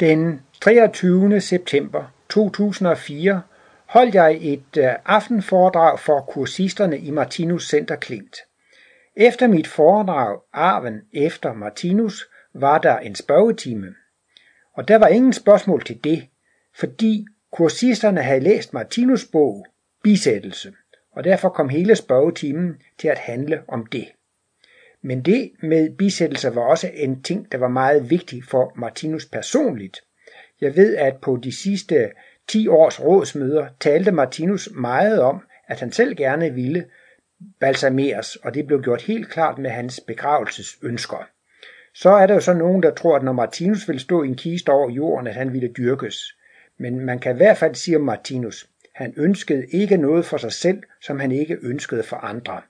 Den 23. september 2004 holdt jeg et øh, aftenforedrag for kursisterne i Martinus Center Klint. Efter mit foredrag Arven efter Martinus var der en spørgetime. Og der var ingen spørgsmål til det, fordi kursisterne havde læst Martinus bog Bisættelse, og derfor kom hele spørgetimen til at handle om det. Men det med bisættelse var også en ting, der var meget vigtig for Martinus personligt. Jeg ved, at på de sidste 10 års rådsmøder talte Martinus meget om, at han selv gerne ville balsameres, og det blev gjort helt klart med hans begravelsesønsker. Så er der jo så nogen, der tror, at når Martinus ville stå i en kiste over jorden, at han ville dyrkes. Men man kan i hvert fald sige om Martinus, han ønskede ikke noget for sig selv, som han ikke ønskede for andre.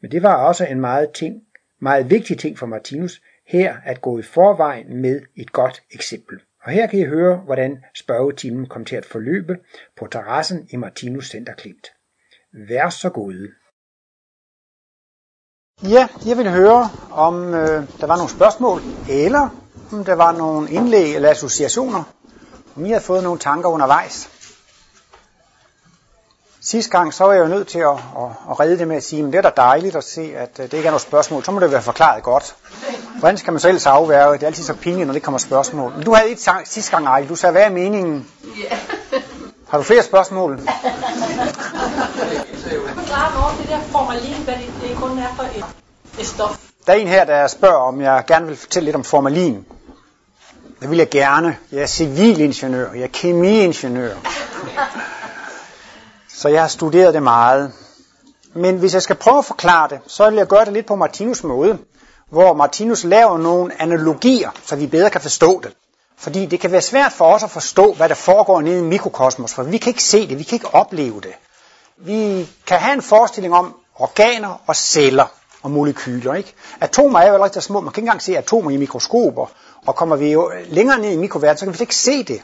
Men det var også en meget, ting, meget vigtig ting for Martinus, her at gå i forvejen med et godt eksempel. Og her kan I høre, hvordan spørgetimen kom til at forløbe på terrassen i Martinus Center Klint. Vær så god. Ja, jeg vil høre, om øh, der var nogle spørgsmål, eller om der var nogle indlæg eller associationer, om I har fået nogle tanker undervejs. Sidste gang så var jeg jo nødt til at, at, at redde det med at sige, at det er da dejligt at se, at øh, det ikke er noget spørgsmål. Så må det være forklaret godt. Hvordan skal man så ellers afværge? Det er altid så pinligt, når det kommer spørgsmål. Men du havde et sang, sidste gang, Ejl. Du sagde, hvad er meningen? Har du flere spørgsmål? Forklar mig det der formalin, hvad det, det kun er for et, et stof. Der er en her, der spørger, om jeg gerne vil fortælle lidt om formalin. Det vil jeg gerne. Jeg er civilingeniør, jeg er kemiingeniør. Så jeg har studeret det meget. Men hvis jeg skal prøve at forklare det, så vil jeg gøre det lidt på Martinus måde, hvor Martinus laver nogle analogier, så vi bedre kan forstå det. Fordi det kan være svært for os at forstå, hvad der foregår nede i mikrokosmos, for vi kan ikke se det, vi kan ikke opleve det. Vi kan have en forestilling om organer og celler og molekyler. Ikke? Atomer er jo allerede så små, man kan ikke engang se atomer i mikroskoper, og kommer vi jo længere ned i mikroverdenen, så kan vi ikke se det.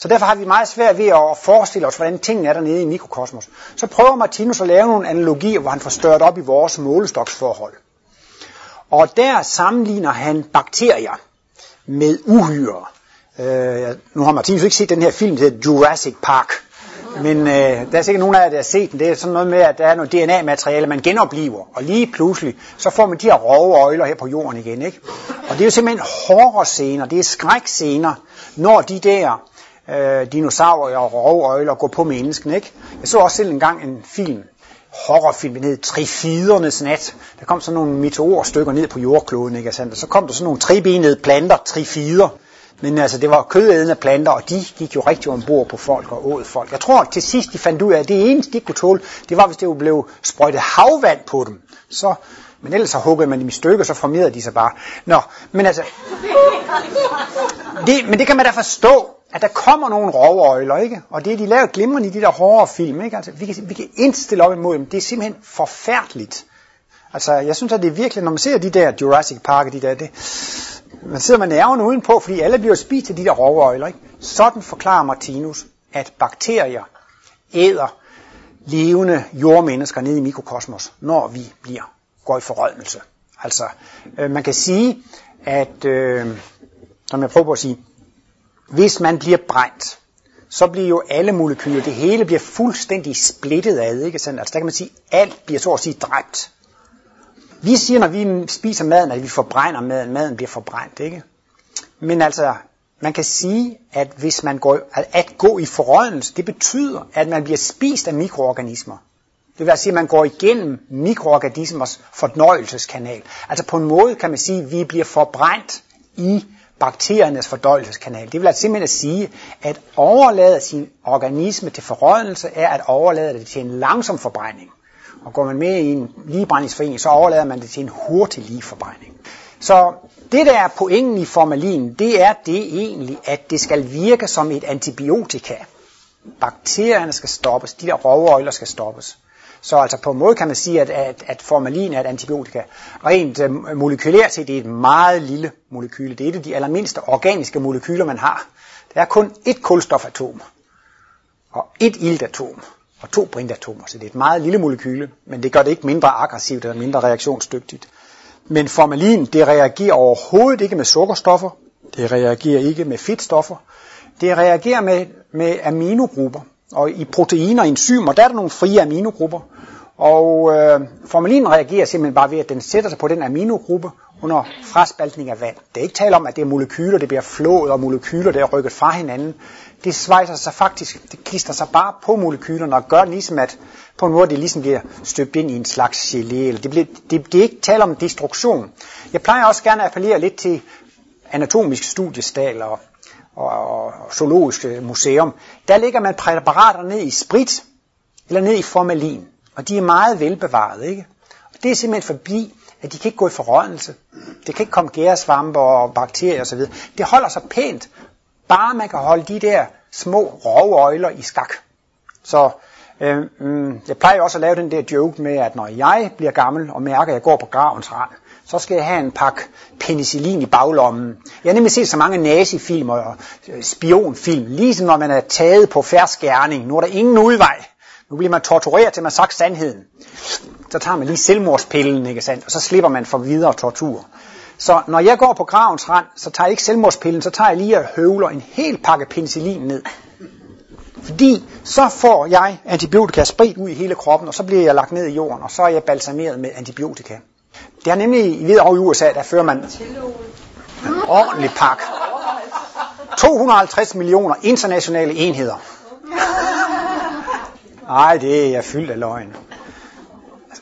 Så derfor har vi meget svært ved at forestille os, hvordan tingene er dernede i mikrokosmos. Så prøver Martinus at lave nogle analogier, hvor han får størret op i vores målestoksforhold. Og der sammenligner han bakterier med uhyre. Øh, nu har Martinus ikke set den her film, der hedder Jurassic Park. Men øh, der er sikkert nogen af jer, der har set den. Det er sådan noget med, at der er noget DNA-materiale, man genopliver. Og lige pludselig, så får man de her rovøjler her på jorden igen. Ikke? Og det er jo simpelthen horrorscener, det er skrækscener, når de der øh, dinosaurer og rovøjler gå på mennesken. Ikke? Jeg så også selv engang en film, horrorfilm, den hed Trifidernes nat. Der kom sådan nogle meteorstykker ned på jordkloden, ikke sandt? Og så kom der sådan nogle trebenede planter, trifider. Men altså, det var kødædende planter, og de gik jo rigtig ombord på folk og åd folk. Jeg tror, at til sidst de fandt ud af, at det eneste, de kunne tåle, det var, hvis det blev sprøjtet havvand på dem. Så, men ellers så huggede man dem i stykker, så formerede de sig bare. Nå, men altså, det, men det kan man da forstå, at der kommer nogle rovøjler, ikke? Og det, er de lavet glimrende i de der hårde film, ikke? Altså, vi kan, vi kan indstille op imod dem. Det er simpelthen forfærdeligt. Altså, jeg synes, at det er virkelig, når man ser de der Jurassic Park, de der, det, man sidder med nerven udenpå, fordi alle bliver spist af de der rovøjler, ikke? Sådan forklarer Martinus, at bakterier æder levende jordmennesker nede i mikrokosmos, når vi bliver går i forrådnelse. Altså, øh, man kan sige, at, øh, som jeg prøver på at sige, hvis man bliver brændt, så bliver jo alle molekyler, det hele bliver fuldstændig splittet ad, ikke sandt? Altså der kan man sige, alt bliver så at sige dræbt. Vi siger, når vi spiser maden, at vi forbrænder maden, maden bliver forbrændt, ikke? Men altså, man kan sige, at hvis man går, at gå i forrådnelse, det betyder, at man bliver spist af mikroorganismer. Det vil altså sige, at man går igennem mikroorganismers fordøjelseskanal. Altså på en måde kan man sige, at vi bliver forbrændt i bakteriernes fordøjelseskanal. Det vil altså simpelthen at sige, at overlade sin organisme til forrådnelse er at overlade det til en langsom forbrænding. Og går man med i en ligebrændingsforening, så overlader man det til en hurtig ligeforbrænding. Så det der er pointen i formalin, det er det egentlig, at det skal virke som et antibiotika. Bakterierne skal stoppes, de der rovøjler skal stoppes. Så altså på en måde kan man sige, at, at, at formalin er et antibiotika. Rent øh, molekylært set, det er et meget lille molekyle. Det er et af de allermindste organiske molekyler, man har. Der er kun ét kulstofatom og ét iltatom og to brintatomer. Så det er et meget lille molekyle, men det gør det ikke mindre aggressivt eller mindre reaktionsdygtigt. Men formalin, det reagerer overhovedet ikke med sukkerstoffer. Det Det reagerer ikke med fedtstoffer. Det reagerer med, med aminogrupper. Og i proteiner og enzymer, der er der nogle frie aminogrupper. Og øh, formalin reagerer simpelthen bare ved, at den sætter sig på den aminogruppe under fraspaltning af vand. Det er ikke tale om, at det er molekyler, det bliver flået, og molekyler, der er rykket fra hinanden. Det svejser sig faktisk, det klister sig bare på molekylerne og gør ligesom, at på en måde det ligesom bliver støbt ind i en slags gelé. Eller det, bliver, det, det er ikke tale om destruktion. Jeg plejer også gerne at appellere lidt til anatomisk studiestal og, og, og zoologiske museum. Der ligger man præparater ned i sprit eller ned i formalin. Og de er meget velbevaret, ikke? Og det er simpelthen forbi, at de kan ikke gå i forrådnelse. Det kan ikke komme gæresvampe og bakterier osv. Det holder sig pænt, bare man kan holde de der små rovøjler i skak. Så øh, øh, jeg plejer også at lave den der joke med, at når jeg bliver gammel og mærker, at jeg går på gravens rand, så skal jeg have en pakke penicillin i baglommen. Jeg har nemlig set så mange nazifilm og øh, spionfilm, ligesom når man er taget på færsk gerning. Nu er der ingen udvej. Nu bliver man tortureret til man sagt sandheden. Så tager man lige selvmordspillen, ikke sandt? Og så slipper man for videre tortur. Så når jeg går på gravens rand, så tager jeg ikke selvmordspillen, så tager jeg lige og høvler en hel pakke penicillin ned. Fordi så får jeg antibiotika spredt ud i hele kroppen, og så bliver jeg lagt ned i jorden, og så er jeg balsameret med antibiotika. Det er nemlig, I ved over i USA, der fører man en ordentlig pakke. 250 millioner internationale enheder. Nej, det er jeg fyldt af løgn.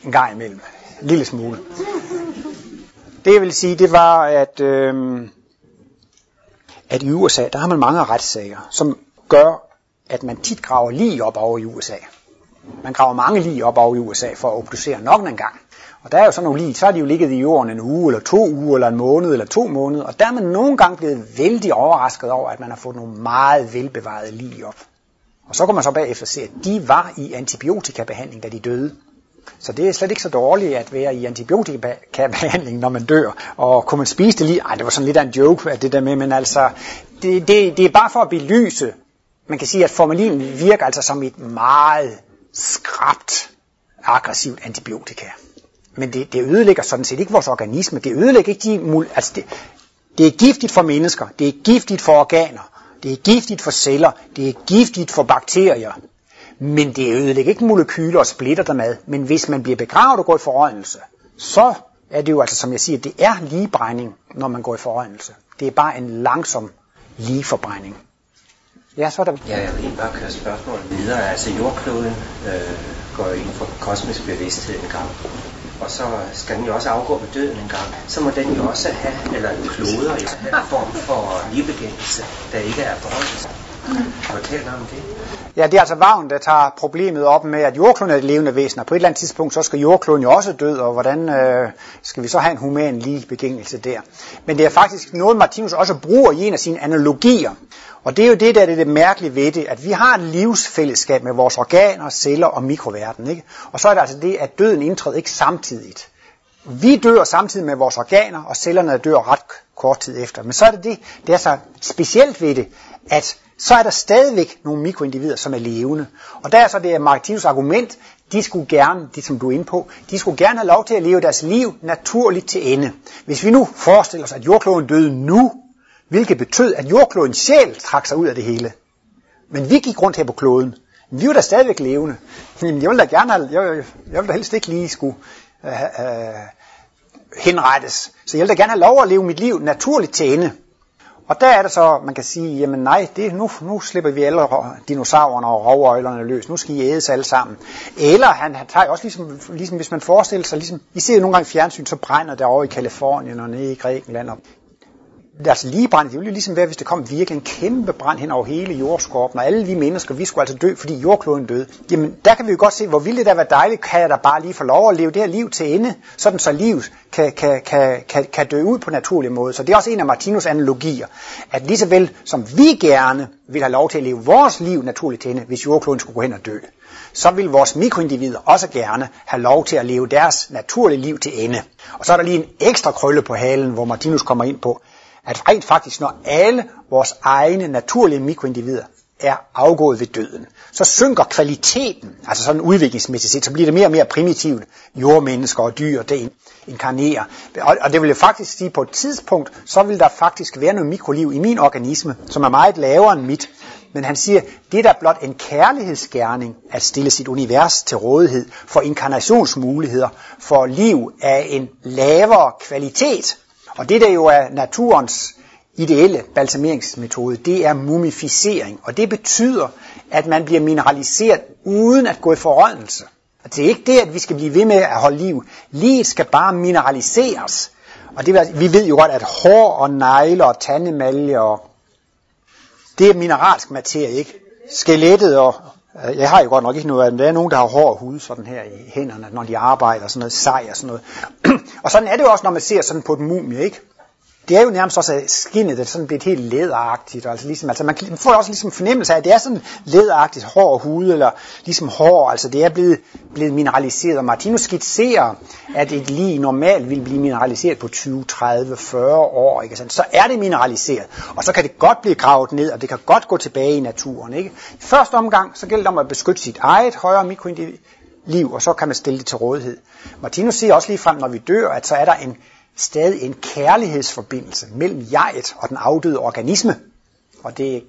En gang imellem. En lille smule. Det jeg vil sige, det var, at, øh, at i USA, der har man mange retssager, som gør, at man tit graver lige op over i USA. Man graver mange lige op over i USA for at obducere nok en gang. Og der er jo sådan nogle lige, så har de jo ligget i jorden en uge, eller to uger, eller en måned, eller to måneder. Og der er man nogle gange blevet vældig overrasket over, at man har fået nogle meget velbevarede lige op. Og så kan man så bagefter se, at de var i antibiotikabehandling, da de døde. Så det er slet ikke så dårligt at være i antibiotikabehandling, når man dør. Og kunne man spise det lige? Ej, det var sådan lidt af en joke, at det der med, men altså, det, det, det er bare for at belyse. Man kan sige, at formalin virker altså som et meget skrabt, aggressivt antibiotika. Men det, det ødelægger sådan set ikke vores organisme. Det ødelægger ikke de... Altså det, det er giftigt for mennesker. Det er giftigt for organer. Det er giftigt for celler, det er giftigt for bakterier. Men det ødelægger ikke molekyler og splitter dem ad. Men hvis man bliver begravet og går i forrådnelse, så er det jo altså, som jeg siger, det er ligebrænding, når man går i forrådnelse. Det er bare en langsom ligeforbrænding. Ja, så er der... Ja, jeg vil bare køre spørgsmålet videre. Altså jordkloden øh, går ind for kosmisk bevidsthed en gang og så skal den jo også afgå ved døden en gang, så må den jo også have, eller kloder, have en form for livbegængelse, der ikke er forholdet. Fortæl om det. Ja, det er altså Vagn, der tager problemet op med, at jordkloden er et levende væsen, og på et eller andet tidspunkt, så skal jordkloden jo også dø, og hvordan øh, skal vi så have en human ligebegængelse der? Men det er faktisk noget, Martinus også bruger i en af sine analogier. Og det er jo det, der er det mærkelige ved det, at vi har et livsfællesskab med vores organer, celler og mikroverden. Ikke? Og så er det altså det, at døden indtræder ikke samtidigt. Vi dør samtidig med vores organer, og cellerne dør ret kort tid efter. Men så er det det, det er så specielt ved det, at så er der stadigvæk nogle mikroindivider, som er levende. Og der er så det er Martinus argument, de skulle gerne, de som du er inde på, de skulle gerne have lov til at leve deres liv naturligt til ende. Hvis vi nu forestiller os, at jordkloden døde nu, hvilket betød, at jordklodens sjæl trak sig ud af det hele. Men vi gik rundt her på kloden. Vi var da stadigvæk levende. Jeg ville da gerne have, jeg, jeg ville da helst ikke lige skulle øh, øh, henrettes. Så jeg ville da gerne have lov at leve mit liv naturligt til ende. Og der er det så, man kan sige, jamen nej, det, nu, nu slipper vi alle dinosaurerne og rovøjlerne løs. Nu skal I ædes alle sammen. Eller han, han tager også ligesom, ligesom, hvis man forestiller sig, ligesom, I ser jo nogle gange fjernsyn, så brænder det over i Kalifornien og nede i Grækenland. Og deres ligebrand, det ville jo ligesom være, hvis det kom virkelig en kæmpe brand hen over hele jordskorpen, og alle vi mennesker, vi skulle altså dø, fordi jordkloden døde. Jamen, der kan vi jo godt se, hvor ville det da være dejligt, kan jeg da bare lige få lov at leve det her liv til ende, sådan så livet kan, kan, kan, kan, kan dø ud på naturlig måde. Så det er også en af Martinus analogier, at lige så vel som vi gerne vil have lov til at leve vores liv naturligt til ende, hvis jordkloden skulle gå hen og dø, så vil vores mikroindivider også gerne have lov til at leve deres naturlige liv til ende. Og så er der lige en ekstra krølle på halen, hvor Martinus kommer ind på, at rent faktisk, når alle vores egne naturlige mikroindivider er afgået ved døden, så synker kvaliteten, altså sådan udviklingsmæssigt set, så bliver det mere og mere primitivt. Jordmennesker og dyr, det inkarnerer. Og, og det vil jo faktisk sige, på et tidspunkt, så vil der faktisk være noget mikroliv i min organisme, som er meget lavere end mit. Men han siger, det er da blot en kærlighedsgerning at stille sit univers til rådighed for inkarnationsmuligheder, for liv af en lavere kvalitet. Og det der jo er naturens ideelle balsameringsmetode, det er mumificering. Og det betyder, at man bliver mineraliseret uden at gå i forrådnelse. Det er ikke det, at vi skal blive ved med at holde liv. Livet skal bare mineraliseres. Og det, altså, vi ved jo godt, at hår og negle og tandemalje og det er mineralsk materie, ikke? Skelettet og, Øh, jeg har jo godt nok ikke noget af det, der er nogen, der har hård hud sådan her i hænderne, når de arbejder, sådan noget sej og sådan noget. og sådan er det jo også, når man ser sådan på et mumie, ikke? Det er jo nærmest også skinnet, det er sådan blevet helt læderagtigt. Altså, ligesom, altså man får også ligesom fornemmelse af, at det er sådan læderagtigt hår hud, eller ligesom hår, altså det er blevet, blevet mineraliseret. Og Martinus skitserer, at et lige normalt vil blive mineraliseret på 20, 30, 40 år. Ikke? Altså, så er det mineraliseret, og så kan det godt blive gravet ned, og det kan godt gå tilbage i naturen. Ikke? I første omgang, så gælder det om at beskytte sit eget højere mikroindiviv, og så kan man stille det til rådighed. Martinus siger også lige frem, når vi dør, at så er der en stadig en kærlighedsforbindelse mellem jeget og den afdøde organisme. Og det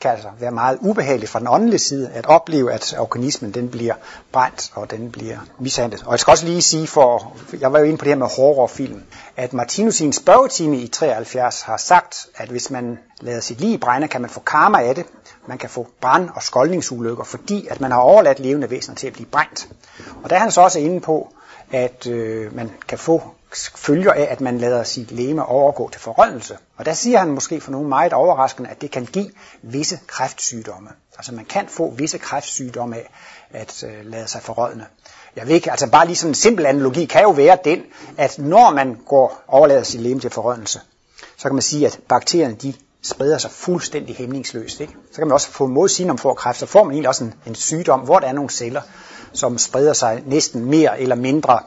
kan altså være meget ubehageligt fra den åndelige side at opleve, at organismen den bliver brændt og den bliver mishandlet. Og jeg skal også lige sige, for jeg var jo inde på det her med horrorfilm, at Martinus i en spørgetime i 73 har sagt, at hvis man lader sit liv brænde, kan man få karma af det. Man kan få brand- og skoldningsulykker, fordi at man har overladt levende væsener til at blive brændt. Og der er han så også inde på, at øh, man kan få følger af, at man lader sit leme overgå til forrådnelse. Og der siger han måske for nogen meget overraskende, at det kan give visse kræftsygdomme. Altså man kan få visse kræftsygdomme af at øh, lade sig forrådne. Jeg ved ikke, altså bare lige sådan en simpel analogi kan jo være den, at når man går overlader sit leme til forrådnelse, så kan man sige, at bakterierne de spreder sig fuldstændig hæmningsløst. Ikke? Så kan man også få modsige om får kræft, så får man egentlig også en, en sygdom, hvor der er nogle celler, som spreder sig næsten mere eller mindre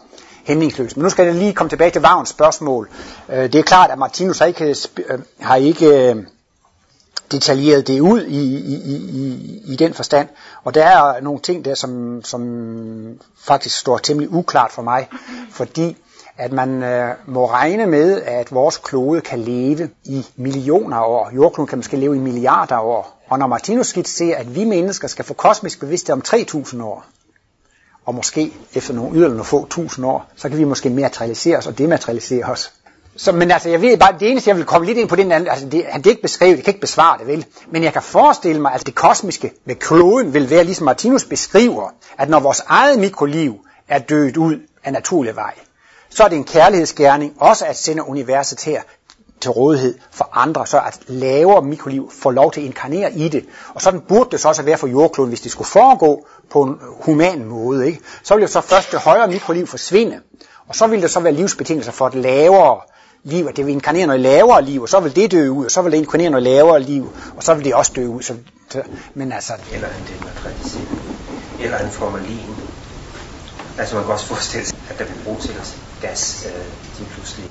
hæmningsløst. Men nu skal jeg lige komme tilbage til Vagns spørgsmål. Øh, det er klart, at Martinus har ikke, øh, har ikke øh, detaljeret det ud i, i, i, i den forstand. Og der er nogle ting der, som, som faktisk står temmelig uklart for mig, fordi at man øh, må regne med, at vores klode kan leve i millioner år. Jordkloden kan måske leve i milliarder år. Og når Martinus skitserer, at vi mennesker skal få kosmisk bevidsthed om 3000 år, og måske efter nogle yderligere få tusind år, så kan vi måske materialisere os og dematerialisere os. Så, men altså, jeg ved bare, det eneste, jeg vil komme lidt ind på den anden, altså, det, han det er ikke beskrevet, det kan ikke besvare det, vel? Men jeg kan forestille mig, at det kosmiske med kloden vil være, ligesom Martinus beskriver, at når vores eget mikroliv er dødt ud af naturlig vej, så er det en kærlighedsgerning også at sende universet her til rådighed for andre, så at lavere mikroliv får lov til at inkarnere i det. Og sådan burde det så også være for jordkloden, hvis det skulle foregå på en human måde. Ikke? Så ville jo så først det højere mikroliv forsvinde, og så ville der så være livsbetingelser for et lavere liv, at det vil inkarnere noget lavere liv, og så vil det dø ud, og så vil det inkarnere noget lavere liv, og så vil det også dø ud. Så, men altså... Eller en dematerialisering. Eller en formalin. Altså man kan også forestille sig, at der bliver bruges til gas, øh, de pludselig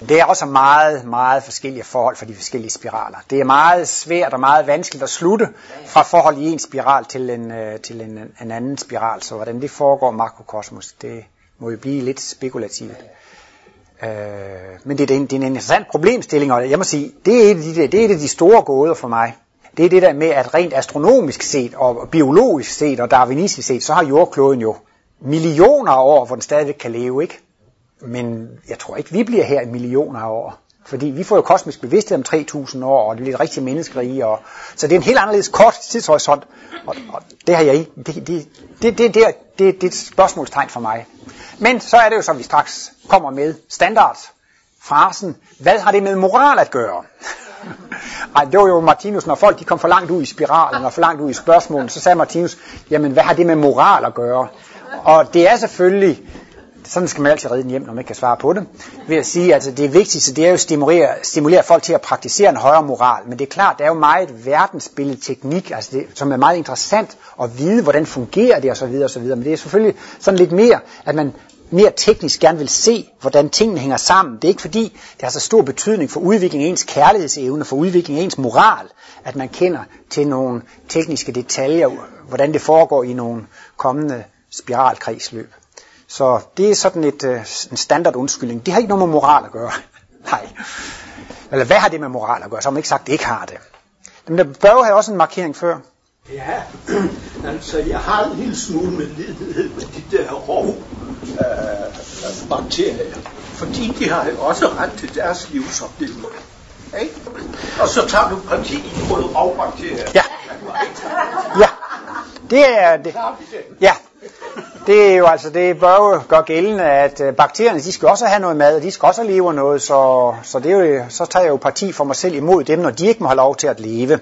det er også meget, meget forskellige forhold for de forskellige spiraler. Det er meget svært og meget vanskeligt at slutte fra forhold i en spiral til en, øh, til en, en anden spiral. Så hvordan det foregår makrokosmos, det må jo blive lidt spekulativt. Øh, men det er, en, det er en interessant problemstilling, og jeg må sige, det er, et af de, det er et af de store gåder for mig. Det er det der med, at rent astronomisk set, og biologisk set, og darwinistisk set, så har jordkloden jo millioner af år, hvor den stadigvæk kan leve, ikke? Men jeg tror ikke, vi bliver her i millioner af år. Fordi vi får jo kosmisk bevidsthed om 3000 år, og det bliver rigtig menneskerige. Og, så det er en helt anderledes kort tidshorisont. Og, og det har jeg ikke. Det, det, det, det, det, det, det er et spørgsmålstegn for mig. Men så er det jo, som vi straks kommer med, standardfrasen, hvad har det med moral at gøre? Ej, det var jo Martinus, når folk de kom for langt ud i spiralen, og for langt ud i spørgsmålet, så sagde Martinus, jamen hvad har det med moral at gøre? Og det er selvfølgelig sådan skal man altid redde den hjem, når man ikke kan svare på det, ved at sige, at altså, det vigtigste det er jo at stimulere, stimulere folk til at praktisere en højere moral. Men det er klart, der er jo meget verdensbillede teknik, altså det, som er meget interessant at vide, hvordan fungerer det osv. osv. Men det er selvfølgelig sådan lidt mere, at man mere teknisk gerne vil se, hvordan tingene hænger sammen. Det er ikke fordi, det har så stor betydning for udviklingen af ens kærlighedsevne, for udviklingen af ens moral, at man kender til nogle tekniske detaljer, hvordan det foregår i nogle kommende spiralkredsløb. Så det er sådan et, øh, en standard undskyldning. Det har ikke noget med moral at gøre. Nej. Eller hvad har det med moral at gøre? Så har man ikke sagt, at det ikke har det. Men der bør jo have også en markering før. Ja, altså jeg har en lille smule med lidenhed med de der rov øh, bakterier. Fordi de har jo også ret til deres livsopdeling. Ikke? Og så tager du parti mod rovbakterier. Ja. Ja. Det er det. Ja. Det er jo altså, det bør jo gøre gældende, at øh, bakterierne, de skal også have noget mad, og de skal også leve noget, så, så, det er jo, så tager jeg jo parti for mig selv imod dem, når de ikke må have lov til at leve.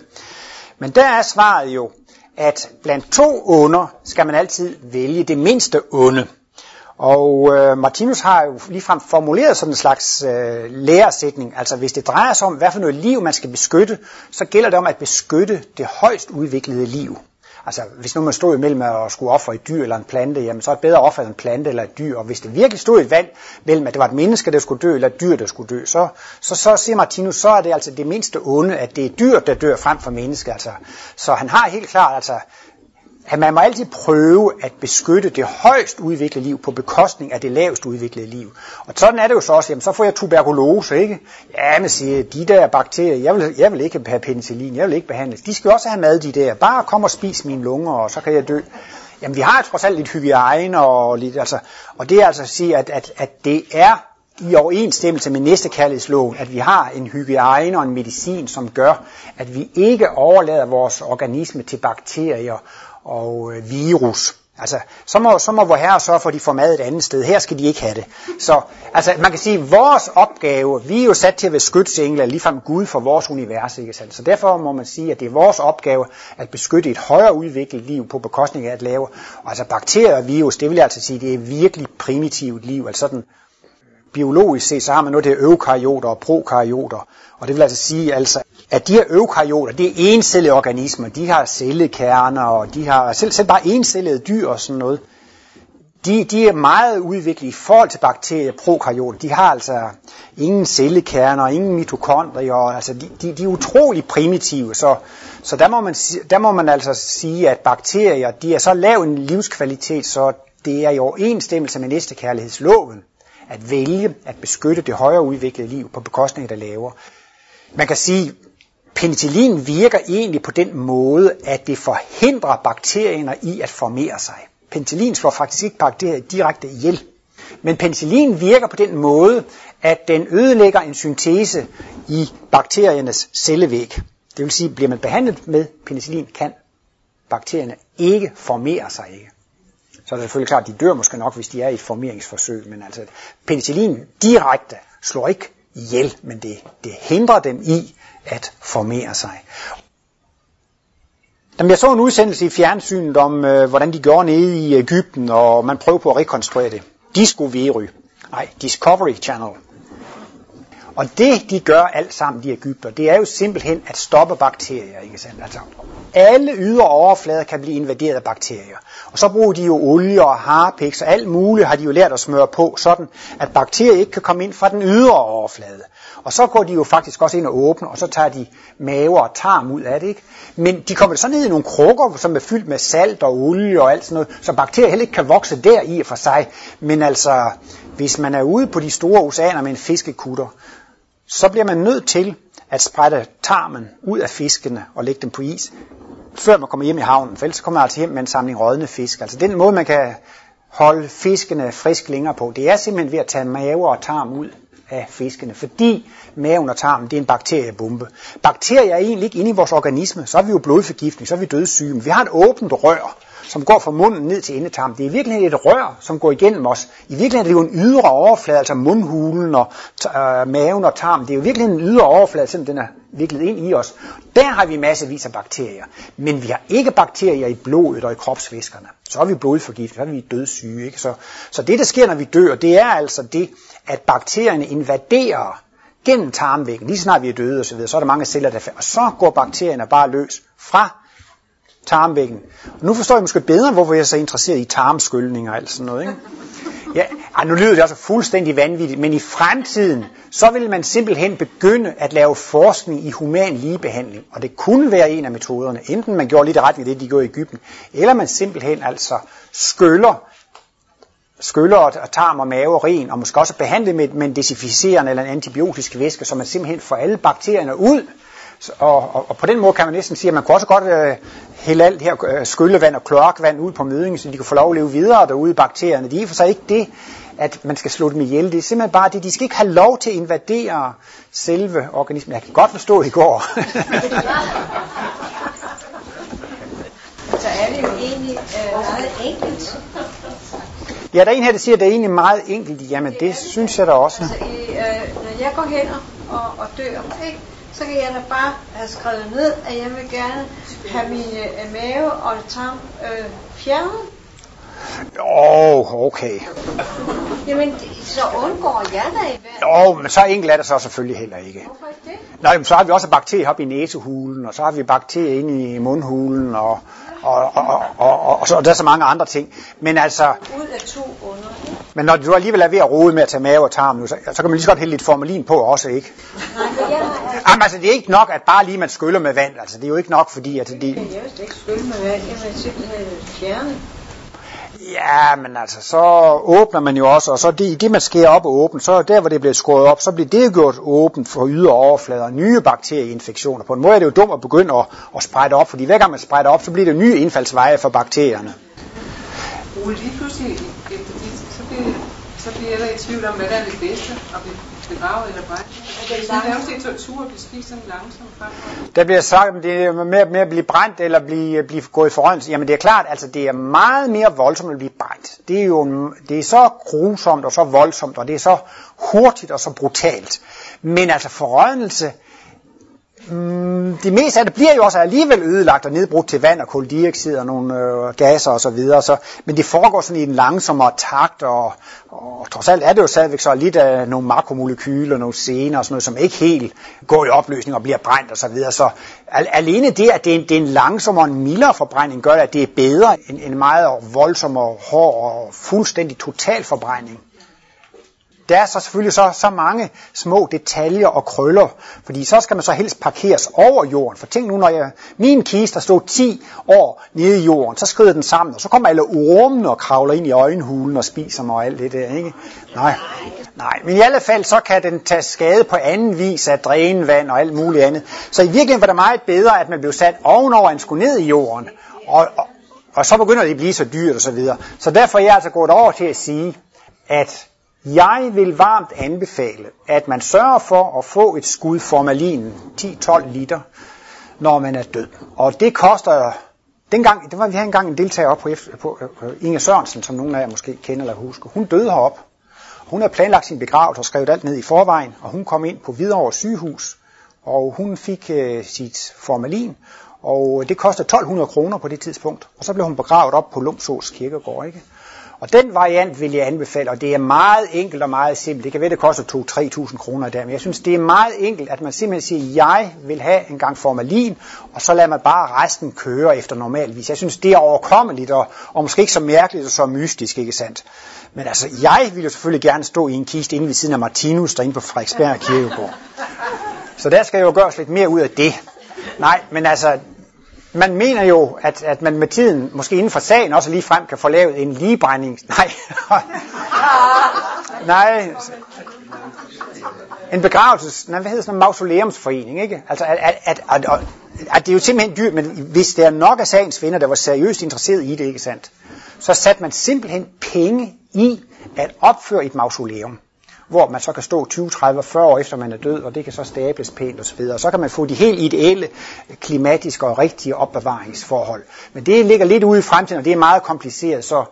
Men der er svaret jo, at blandt to onder skal man altid vælge det mindste onde. Og øh, Martinus har jo ligefrem formuleret sådan en slags øh, læresætning. Altså hvis det drejer sig om, hvad for noget liv man skal beskytte, så gælder det om at beskytte det højst udviklede liv. Altså, hvis nu man stod imellem at skulle ofre et dyr eller en plante, jamen så er det bedre at ofre en plante eller et dyr. Og hvis det virkelig stod et valg mellem, at det var et menneske, der skulle dø, eller et dyr, der skulle dø, så, så, så siger Martinus, så er det altså det mindste onde, at det er dyr, der dør frem for menneske. Altså. Så han har helt klart, altså, at man må altid prøve at beskytte det højst udviklede liv på bekostning af det lavest udviklede liv. Og sådan er det jo så også, jamen så får jeg tuberkulose, ikke? Ja, men siger, de der bakterier, jeg vil, jeg vil ikke have penicillin, jeg vil ikke behandles. De skal også have mad, de der. Bare kom og spis mine lunger, og så kan jeg dø. Jamen vi har trods alt lidt hygiejne, og, lidt, altså, og det er altså at sige, at, at, at det er i overensstemmelse med næstekærlighedsloven, at vi har en hygiejne og en medicin, som gør, at vi ikke overlader vores organisme til bakterier og øh, virus. Altså, så må, så må vor herre sørge for, at de får mad et andet sted. Her skal de ikke have det. Så altså, man kan sige, at vores opgave, vi er jo sat til at være skytsengler, ligefrem Gud for vores univers. Ikke sandt? Så derfor må man sige, at det er vores opgave at beskytte et højere udviklet liv på bekostning af at lave. Og altså bakterier og virus, det vil jeg altså sige, det er virkelig primitivt liv. Altså sådan, biologisk set, så har man noget, der er eukaryoter og prokaryoter. Og det vil altså sige, altså, at de her eukaryoter, det er encellede organismer, de har cellekerner, og de har selv, selv bare encellede dyr og sådan noget. De, de er meget udviklet i forhold til bakterier, prokaryoter. De har altså ingen cellekerner, ingen mitokondrier, altså de, de, de er utrolig primitive. Så, så der, må man, der må man altså sige, at bakterier, de er så lav en livskvalitet, så det er i overensstemmelse med næstekærlighedsloven at vælge at beskytte det højere udviklede liv på bekostning af det lavere. Man kan sige, penicillin virker egentlig på den måde, at det forhindrer bakterierne i at formere sig. Penicillin slår faktisk ikke bakterier direkte ihjel. Men penicillin virker på den måde, at den ødelægger en syntese i bakteriernes cellevæg. Det vil sige, bliver man behandlet med penicillin, kan bakterierne ikke formere sig ikke. Så er det selvfølgelig klart, at de dør måske nok, hvis de er i et formeringsforsøg, men altså penicillin direkte slår ikke ihjel, men det, det hindrer dem i at formere sig. Jamen, jeg så en udsendelse i fjernsynet om, øh, hvordan de gjorde nede i Ægypten, og man prøvede på at rekonstruere det. Disco Very. Nej, Discovery Channel. Og det, de gør alt sammen, de Ægypter, det er jo simpelthen at stoppe bakterier, ikke sandt? Altså, alle ydre overflader kan blive invaderet af bakterier. Og så bruger de jo olie og harpiks og alt muligt har de jo lært at smøre på, sådan at bakterier ikke kan komme ind fra den ydre overflade. Og så går de jo faktisk også ind og åbner, og så tager de mave og tarm ud af det. Ikke? Men de kommer så ned i nogle krukker, som er fyldt med salt og olie og alt sådan noget, så bakterier heller ikke kan vokse der i for sig. Men altså, hvis man er ude på de store oceaner med en fiskekutter, så bliver man nødt til at sprætte tarmen ud af fiskene og lægge dem på is, før man kommer hjem i havnen. For ellers kommer man altså hjem med en samling rådne fisk. Altså den måde, man kan holde fiskene frisk længere på, det er simpelthen ved at tage mave og tarm ud af fiskene, fordi maven og tarmen, det er en bakteriebombe. Bakterier er egentlig ikke inde i vores organisme, så er vi jo blodforgiftning, så er vi dødssyge, men vi har et åbent rør, som går fra munden ned til endetarmen. Det er i virkeligheden et rør, som går igennem os. I virkeligheden er det jo en ydre overflade, altså mundhulen og øh, maven og tarmen. Det er jo virkelig en ydre overflade, selvom den er viklet ind i os. Der har vi massevis af bakterier. Men vi har ikke bakterier i blodet og i kropsvæskerne. Så er vi blodforgiftet, så er vi dødssyge. Ikke? Så, så det, der sker, når vi dør, det er altså det, at bakterierne invaderer gennem tarmvæggen. Lige snart vi er døde osv., så, videre, så er der mange celler, der falder. Og så går bakterierne bare løs fra tarmvæggen. Og nu forstår jeg måske bedre, hvorfor jeg er så interesseret i tarmskyldning og alt sådan noget. Ikke? Ja, ej, nu lyder det altså fuldstændig vanvittigt, men i fremtiden, så vil man simpelthen begynde at lave forskning i human ligebehandling. Og det kunne være en af metoderne. Enten man gjorde lidt ret af det, de gjorde i Ægypten, eller man simpelthen altså skyller skyller og tarm og mave og ren, og måske også behandle med, med en desinficerende eller en antibiotisk væske, så man simpelthen får alle bakterierne ud. Og, og, og på den måde kan man næsten sige, at man kunne også godt øh, hælde alt her øh, skyllevand og kloakvand ud på mødingen, så de kan få lov at leve videre derude, bakterierne. Det er for sig ikke det, at man skal slå dem ihjel. Det er simpelthen bare det, de skal ikke have lov til at invadere selve organismen. Jeg kan godt forstå i går. Så er det jo egentlig øh, meget enkelt. Ja, der er en her, der siger, at det er egentlig meget enkelt. Jamen, det synes jeg da også. Altså, i, øh, når jeg går hen og, og dør, ikke, så kan jeg da bare have skrevet ned, at jeg vil gerne have min øh, mave og tarm øh, fjernet. Åh, oh, okay. Jamen, så undgår jeg da i hvert Jo, men så enkelt er det så selvfølgelig heller ikke. Hvorfor ikke det? Nej, men så har vi også bakterier oppe i næsehulen, og så har vi bakterier inde i mundhulen, og, og, og, og, og, og, så, og der er så mange andre ting. Men altså, Ud af to under. ikke? men når du alligevel er ved at rode med at tage mave og tarm nu, så, så kan man lige så godt hælde lidt formalin på også, ikke? Nej, men jeg har Jamen altså, det er ikke nok, at bare lige man skyller med vand. Altså, det er jo ikke nok, fordi at det, jeg vil slet ikke skylde med vand. Jeg vil simpelthen fjerne. Ja, men altså, så åbner man jo også, og så det, i det, man skærer op og åbent, så der, hvor det bliver skåret op, så bliver det gjort åbent for ydre overflader, nye bakterieinfektioner. På en måde er det jo dumt at begynde at, at sprede op, fordi hver gang man spreder op, så bliver det nye indfaldsveje for bakterierne. Ole, lige pludselig efter dit, så bliver, så bliver jeg i tvivl om, hvad der er det bedste, at begravet eller brændt. Det er nærmest en tortur at blive spist sådan langsomt frem. Der bliver sagt, at det er med, med at blive brændt eller blive, blive gået i forrørelse. Jamen det er klart, altså det er meget mere voldsomt at blive brændt. Det er jo en- det er så grusomt og så voldsomt, og det er så hurtigt og så brutalt. Men altså forrørelse, Mm, det meste af det bliver jo også alligevel ødelagt og nedbrudt til vand og koldioxid og nogle øh, gasser og så videre. Så, men det foregår sådan i en langsommere takt, og, og trods alt er det jo stadigvæk så lidt af nogle makromolekyler, nogle sener og sådan noget, som ikke helt går i opløsning og bliver brændt og så videre. Så al- alene det, at det er, en, det er en langsommere og en mildere forbrænding, gør, at det er bedre end en meget voldsom og hård og fuldstændig total forbrænding. Der er så selvfølgelig så, så mange små detaljer og krøller, fordi så skal man så helst parkeres over jorden. For tænk nu, når jeg, min kiste der stod 10 år nede i jorden, så skrider den sammen, og så kommer alle ormene og kravler ind i øjenhulen og spiser mig og alt det der, ikke? Nej. Nej, men i alle fald så kan den tage skade på anden vis af drænvand og alt muligt andet. Så i virkeligheden var det meget bedre, at man blev sat ovenover, end skulle ned i jorden. Og, og, og så begynder det at blive så dyrt og så videre. Så derfor er jeg altså gået over til at sige, at jeg vil varmt anbefale, at man sørger for at få et skud formalin, 10-12 liter, når man er død. Og det koster, dengang, det var vi havde engang en deltager op på, på uh, Inge Sørensen, som nogle af jer måske kender eller husker. Hun døde herop. Hun havde planlagt sin begravelse og skrevet alt ned i forvejen, og hun kom ind på Hvidovre sygehus, og hun fik øh, sit formalin, og det kostede 1200 kroner på det tidspunkt. Og så blev hun begravet op på Lumsås Kirkegård, ikke? Og den variant vil jeg anbefale, og det er meget enkelt og meget simpelt. Det kan være, det koster 2-3.000 kroner der, men jeg synes, det er meget enkelt, at man simpelthen siger, jeg vil have en gang formalin, og så lader man bare resten køre efter normalvis. Jeg synes, det er overkommeligt, og, og måske ikke så mærkeligt og så mystisk, ikke sandt? Men altså, jeg vil jo selvfølgelig gerne stå i en kiste inde ved siden af Martinus, derinde på Frederiksberg Kirkegård. Så der skal jo gøres lidt mere ud af det. Nej, men altså, man mener jo, at, at man med tiden, måske inden for sagen, også lige frem kan få lavet en ligebrænding. Nej. Nej. En begravelses, nej, hvad hedder sådan en mausoleumsforening, ikke? Altså, at, at, at, at, at, det er jo simpelthen dyrt, men hvis der er nok af sagens venner, der var seriøst interesseret i det, ikke sandt? Så satte man simpelthen penge i at opføre et mausoleum hvor man så kan stå 20, 30, 40 år efter man er død, og det kan så stables pænt osv. Og så kan man få de helt ideelle klimatiske og rigtige opbevaringsforhold. Men det ligger lidt ude i fremtiden, og det er meget kompliceret, så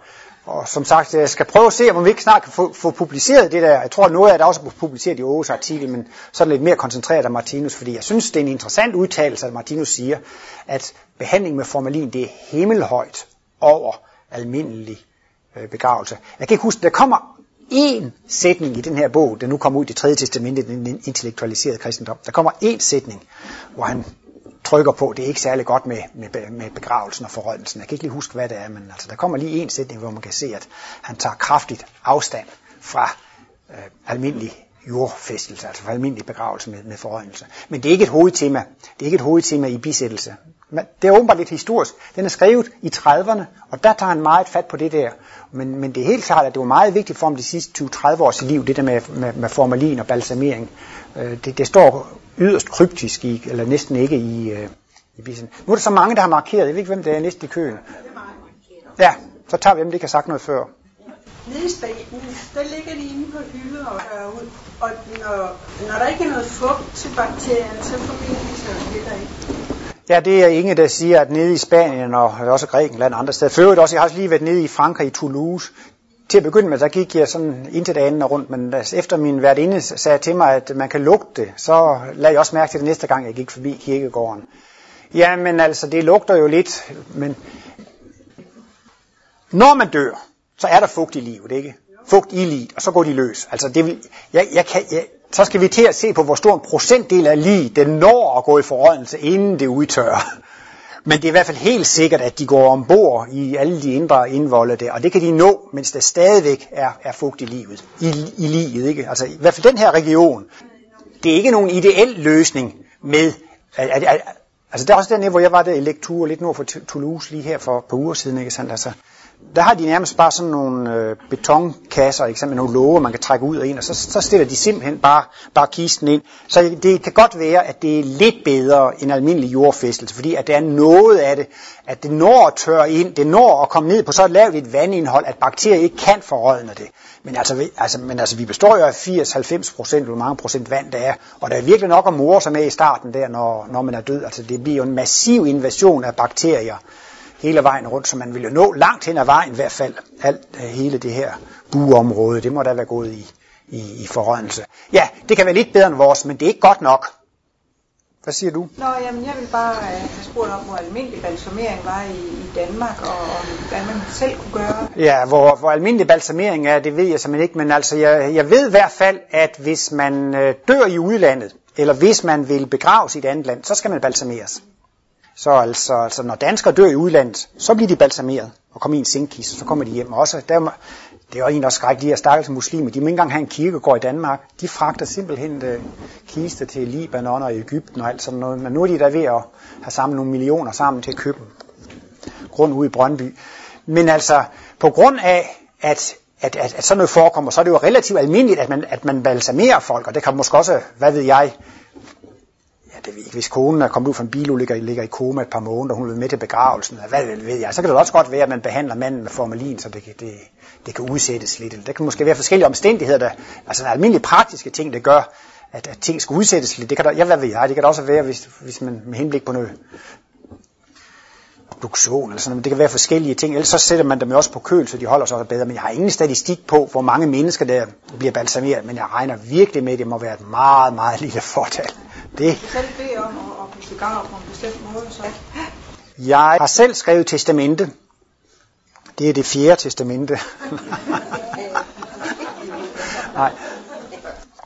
og som sagt, jeg skal prøve at se, om vi ikke snart kan få, få publiceret det der. Jeg tror, at noget af det også er publiceret i Aarhus artikel, men sådan lidt mere koncentreret af Martinus, fordi jeg synes, det er en interessant udtalelse, at Martinus siger, at behandling med formalin, det er himmelhøjt over almindelig øh, begravelse. Jeg kan ikke huske, der kommer en sætning i den her bog, der nu kommer ud i det tredje testamente, den intellektualiserede kristendom. Der kommer en sætning, hvor han trykker på, det er ikke særlig godt med, med, med begravelsen og forrådelsen. Jeg kan ikke lige huske, hvad det er, men altså, der kommer lige en sætning, hvor man kan se, at han tager kraftigt afstand fra øh, almindelig jordfæstelse, altså fra almindelig begravelse med, med forrøgelse. Men det er ikke et hovedtema. Det er ikke et hovedtema i bisættelse. Men det er åbenbart lidt historisk. Den er skrevet i 30'erne, og der tager han meget fat på det der. Men, men det er helt klart, at det var meget vigtigt for ham de sidste 20-30 års liv, det der med, med, med formalin og balsamering. Øh, det, det står yderst kryptisk i, eller næsten ikke i, øh, i bisen. Nu er der så mange, der har markeret. Jeg ved ikke, hvem det er næste i køen. Ja, så tager vi dem, ikke har sagt noget før. Nede i staten, der ligger de inde på hylder og derude. Og når, når der ikke er noget fugt til bakterierne, så formentlig så det ikke. Ja, det er ingen, der siger, at nede i Spanien og også Grækenland og andre steder. Før også, jeg har også lige været nede i Frankrig, i Toulouse. Til at begynde med, der gik jeg sådan ind til det andet rundt, men altså, efter min værtinde sagde til mig, at man kan lugte det, så lagde jeg også mærke til det næste gang, jeg gik forbi kirkegården. Ja, men altså, det lugter jo lidt, men når man dør, så er der fugt i livet, ikke? Fugt i livet, og så går de løs. Altså, det vil, jeg, jeg kan, jeg, så skal vi til at se på, hvor stor en procentdel af livet, den når at gå i forrådnelse, inden det udtørrer. Men det er i hvert fald helt sikkert, at de går ombord i alle de indre indvolde der, og det kan de nå, mens der stadigvæk er, er fugt i livet. I, i livet, ikke? Altså i hvert fald den her region. Det er ikke nogen ideel løsning med, at, at, at, altså der er også dernede, hvor jeg var der i lektur lidt nord for Toulouse lige her for et par uger siden, ikke sandt? Altså, der har de nærmest bare sådan nogle øh, betonkasser, eksempel nogle låger, man kan trække ud og ind, og så, så stiller de simpelthen bare, bare kisten ind. Så det kan godt være, at det er lidt bedre end almindelig jordfæstelse, fordi at der er noget af det, at det når at tørre ind, det når at komme ned på så lavt et vandindhold, at bakterier ikke kan forrådne det. Men altså, vi, altså, men altså, vi består jo af 80-90 procent, hvor mange procent vand der er, og der er virkelig nok at more sig med i starten der, når, når man er død. Altså, det bliver jo en massiv invasion af bakterier, hele vejen rundt, så man vil jo nå langt hen ad vejen i hvert fald, alt øh, hele det her buområde, det må da være gået i, i, i forrødelse. Ja, det kan være lidt bedre end vores, men det er ikke godt nok. Hvad siger du? Nå, jamen jeg vil bare uh, have spurgt om, hvor almindelig balsamering var i, i Danmark, og om hvad man selv kunne gøre. Ja, hvor, hvor almindelig balsamering er, det ved jeg simpelthen ikke, men altså jeg, jeg ved i hvert fald, at hvis man uh, dør i udlandet, eller hvis man vil begraves i et andet land, så skal man balsameres. Så altså, altså når danskere dør i udlandet, så bliver de balsameret og kommer i en sengkiste, så kommer de hjem. også, der, det er jo en, der skræk, de her stakkels muslimer, de må ikke engang have en kirkegård i Danmark. De fragter simpelthen øh, uh, kister til Libanon og Ægypten og alt sådan noget. Men nu er de der ved at have samlet nogle millioner sammen til at købe grund ude i Brøndby. Men altså, på grund af, at at, at, at sådan noget forekommer, så er det jo relativt almindeligt, at man, at man balsamerer folk, og det kan måske også, hvad ved jeg, det ved ikke, hvis konen er kommet ud fra en bil og ligger ligger i koma et par måneder, og hun er med til begravelsen, hvad ved jeg, så kan det også godt være, at man behandler manden med formalin, så det, det, det kan udsættes lidt. Det kan måske være forskellige omstændigheder, der, altså almindelige praktiske ting, der gør, at, at ting skal udsættes lidt. Det kan der, ja, hvad ved jeg, det kan der også være, hvis, hvis man med henblik på noget produktion eller sådan noget. Det kan være forskellige ting. Ellers så sætter man dem jo også på køl, så de holder sig bedre. Men jeg har ingen statistik på, hvor mange mennesker der bliver balsameret. Men jeg regner virkelig med, at det må være et meget, meget lille fortal. Det. Selv bede om at, at blive begravet på en bestemt måde, så Jeg har selv skrevet testamente. Det er det fjerde testamente. Nej.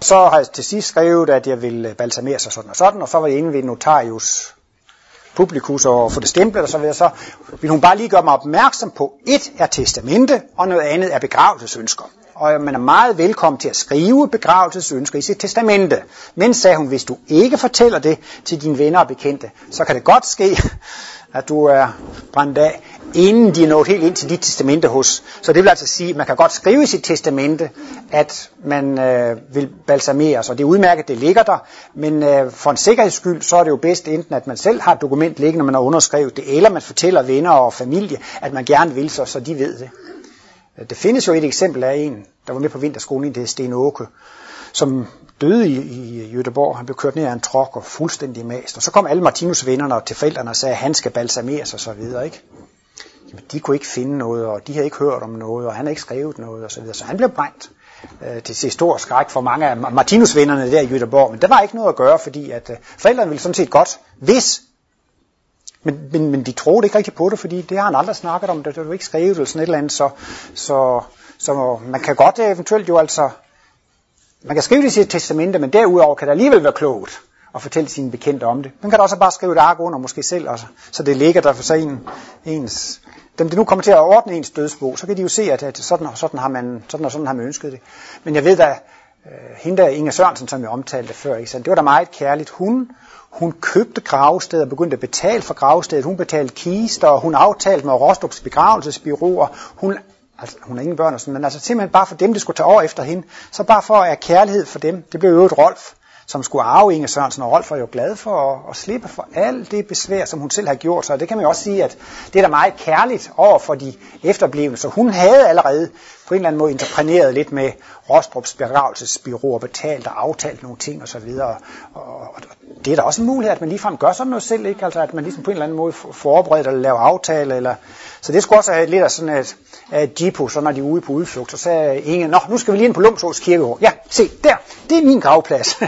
Så har jeg til sidst skrevet, at jeg vil balsamere sig sådan og sådan, og så var jeg inde ved notarius publikus og få det stemplet, og så vil, jeg så vil hun bare lige gøre mig opmærksom på, et er testamente, og noget andet er begravelsesønsker og man er meget velkommen til at skrive begravelsesønsker i sit testamente. Men sagde hun, hvis du ikke fortæller det til dine venner og bekendte, så kan det godt ske, at du er brændt af, inden de er nået helt ind til dit testamente hos. Så det vil altså sige, at man kan godt skrive i sit testamente, at man øh, vil balsamere og Det er udmærket, det ligger der, men øh, for en sikkerheds skyld, så er det jo bedst enten, at man selv har et dokument liggende, når man har underskrevet det, eller man fortæller venner og familie, at man gerne vil så, så de ved det. Øh, det findes jo et eksempel af en, der var med på vinterskolen, det er Sten Åke, som døde i, i Jødeborg. Han blev kørt ned af en trok og fuldstændig mast. Og så kom alle Martinus vennerne til forældrene og sagde, at han skal balsameres og så videre. Ikke? Jamen, de kunne ikke finde noget, og de havde ikke hørt om noget, og han havde ikke skrevet noget og så videre. Så han blev brændt øh, til, til stor skræk for mange af Martinus vennerne der i Jødeborg. Men der var ikke noget at gøre, fordi at øh, forældrene ville sådan set godt, hvis men, men, men de troede ikke rigtig på det, fordi det har han aldrig snakket om, det, det var ikke skrevet eller sådan et eller andet, så, så, så man kan godt øh, eventuelt jo altså, man kan skrive det i sit testamente, men derudover kan det alligevel være klogt at fortælle sine bekendte om det. Man kan da også bare skrive et ark under måske selv, også, så det ligger der for sig en, ens... Dem, det nu kommer til at ordne ens dødsbo, så kan de jo se, at, at sådan, sådan, har man, sådan og sådan har man ønsket det. Men jeg ved da, Øh, hende der Inger Sørensen, som jeg omtalte før, ikke? Så det var da meget kærligt. Hun, hun købte gravstedet og begyndte at betale for gravstedet. Hun betalte kister, og hun aftalte med Rostrups begravelsesbyråer. Hun altså hun har ingen børn og sådan, men altså simpelthen bare for dem, det skulle tage over efter hende, så bare for at kærlighed for dem, det blev jo et Rolf, som skulle arve Inge Sørensen, og Rolf var jo glad for at, at slippe for alt det besvær, som hun selv har gjort, så det kan man jo også sige, at det er da meget kærligt over for de efterblivende, så hun havde allerede på en eller anden måde interpreneret lidt med Rostrups begravelsesbyrå og betalt og aftalt nogle ting osv. Og, og, og det er da også en mulighed, at man ligefrem gør sådan noget selv, ikke? Altså, at man ligesom på en eller anden måde forbereder eller laver aftale. Eller... Så det skulle også have lidt af sådan et, et jipo, så når de er ude på udflugt, så sagde Inge, Nå, nu skal vi lige ind på Lumsås Kirkegård. Ja, se, der, det er min gravplads.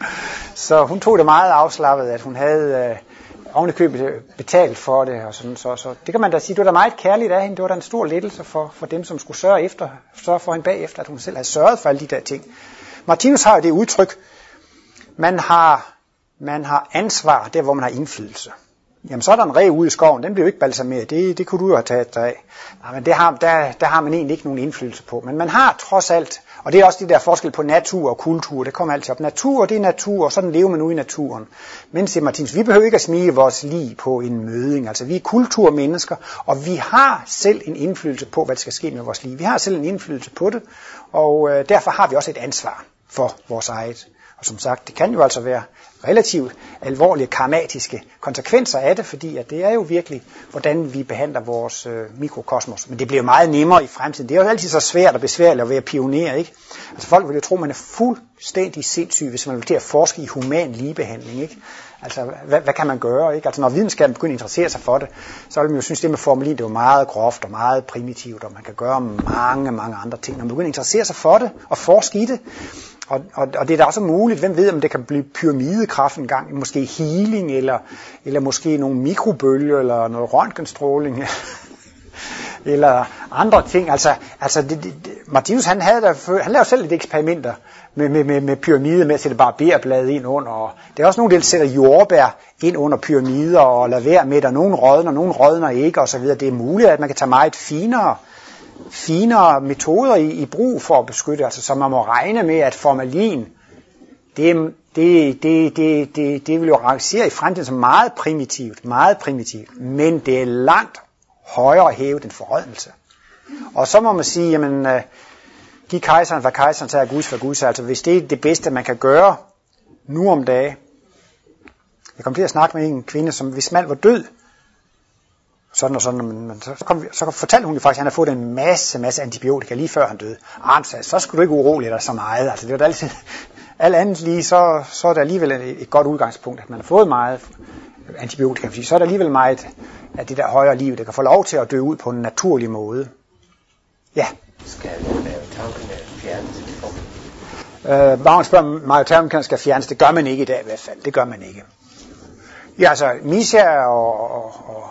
så hun tog det meget afslappet, at hun havde øh, ovenikøbet betalt for det. Og sådan, så, så det kan man da sige, det var da meget kærligt af hende. Det var da en stor lettelse for, for dem, som skulle sørge, efter, sørge for hende bagefter, at hun selv havde sørget for alle de der ting. Martinus har jo det udtryk, man har, man har ansvar der, hvor man har indflydelse. Jamen så er der en rev ude i skoven, den bliver jo ikke balsameret, det, det kunne du jo have taget dig af. Nej, men det har, der, der har man egentlig ikke nogen indflydelse på. Men man har trods alt, og det er også de der forskel på natur og kultur, det kommer altid op. Natur, det er natur, og sådan lever man ude i naturen. Men siger Martins, vi behøver ikke at smige vores liv på en møding. Altså vi er kulturmennesker, og vi har selv en indflydelse på, hvad der skal ske med vores liv. Vi har selv en indflydelse på det, og øh, derfor har vi også et ansvar for vores eget. Og som sagt, det kan jo altså være relativt alvorlige karmatiske konsekvenser af det, fordi at det er jo virkelig, hvordan vi behandler vores øh, mikrokosmos. Men det bliver meget nemmere i fremtiden. Det er jo altid så svært og besværligt at være pioner, ikke? Altså folk vil jo tro, at man er fuldstændig sindssyg, hvis man vil til at forske i human ligebehandling, ikke? Altså, hvad, hvad kan man gøre, ikke? Altså, når videnskaben begynder at interessere sig for det, så vil man jo synes, at det med formulin, det er jo meget groft og meget primitivt, og man kan gøre mange, mange andre ting. Når man begynder at interessere sig for det og forske i det, og, og, og det er da også muligt, hvem ved, om det kan blive pyramidekraft en gang, måske healing, eller, eller måske nogle mikrobølger, eller noget røntgenstråling, eller andre ting. Altså, altså det, det, Martinus, han, havde der, han lavede selv lidt eksperimenter med, med, med, med pyramider, med at sætte barberblade ind under. Og det er også nogle, der sætter jordbær ind under pyramider, og lader være med, at nogen rådner, nogen rådner ikke, osv. Det er muligt, at man kan tage meget finere finere metoder i, i brug for at beskytte. Altså, så man må regne med, at formalin, det, det, det, det, det, det vil jo rangere i fremtiden som meget primitivt, meget primitivt, men det er langt højere hævet end forrådnelse. Og så må man sige, jamen, øh, giv kejseren, hvad kejseren tager Guds for Guds. Altså, hvis det er det bedste, man kan gøre nu om dagen. Jeg kom til at snakke med en kvinde, som hvis mand var død, sådan og sådan, men, men så, kom, så fortalte hun jo faktisk, at han havde fået en masse, masse antibiotika lige før han døde. Og han sagde, så skulle du ikke urolig dig så meget. Altså, det var da altid, alt andet lige, så, så er det alligevel et, et godt udgangspunkt, at man har fået meget antibiotika, fordi så er der alligevel meget af det der højere liv, der kan få lov til at dø ud på en naturlig måde. Ja. Skal mavetarmene fjernes? Øh, Magnus spørger, mavetarmene skal fjernes. Det gør man ikke i dag i hvert fald. Det gør man ikke. Ja, altså, Misha og, og, og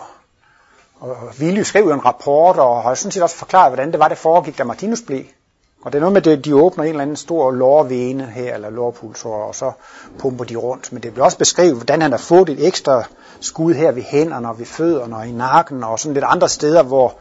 og Villy skrev en rapport, og har sådan set også forklaret, hvordan det var, det foregik, da Martinus blev. Og det er noget med, at de åbner en eller anden stor lårvene her, eller lårpulsor, og så pumper de rundt. Men det bliver også beskrevet, hvordan han har fået et ekstra skud her ved hænderne, og ved fødderne, og i nakken, og sådan lidt andre steder, hvor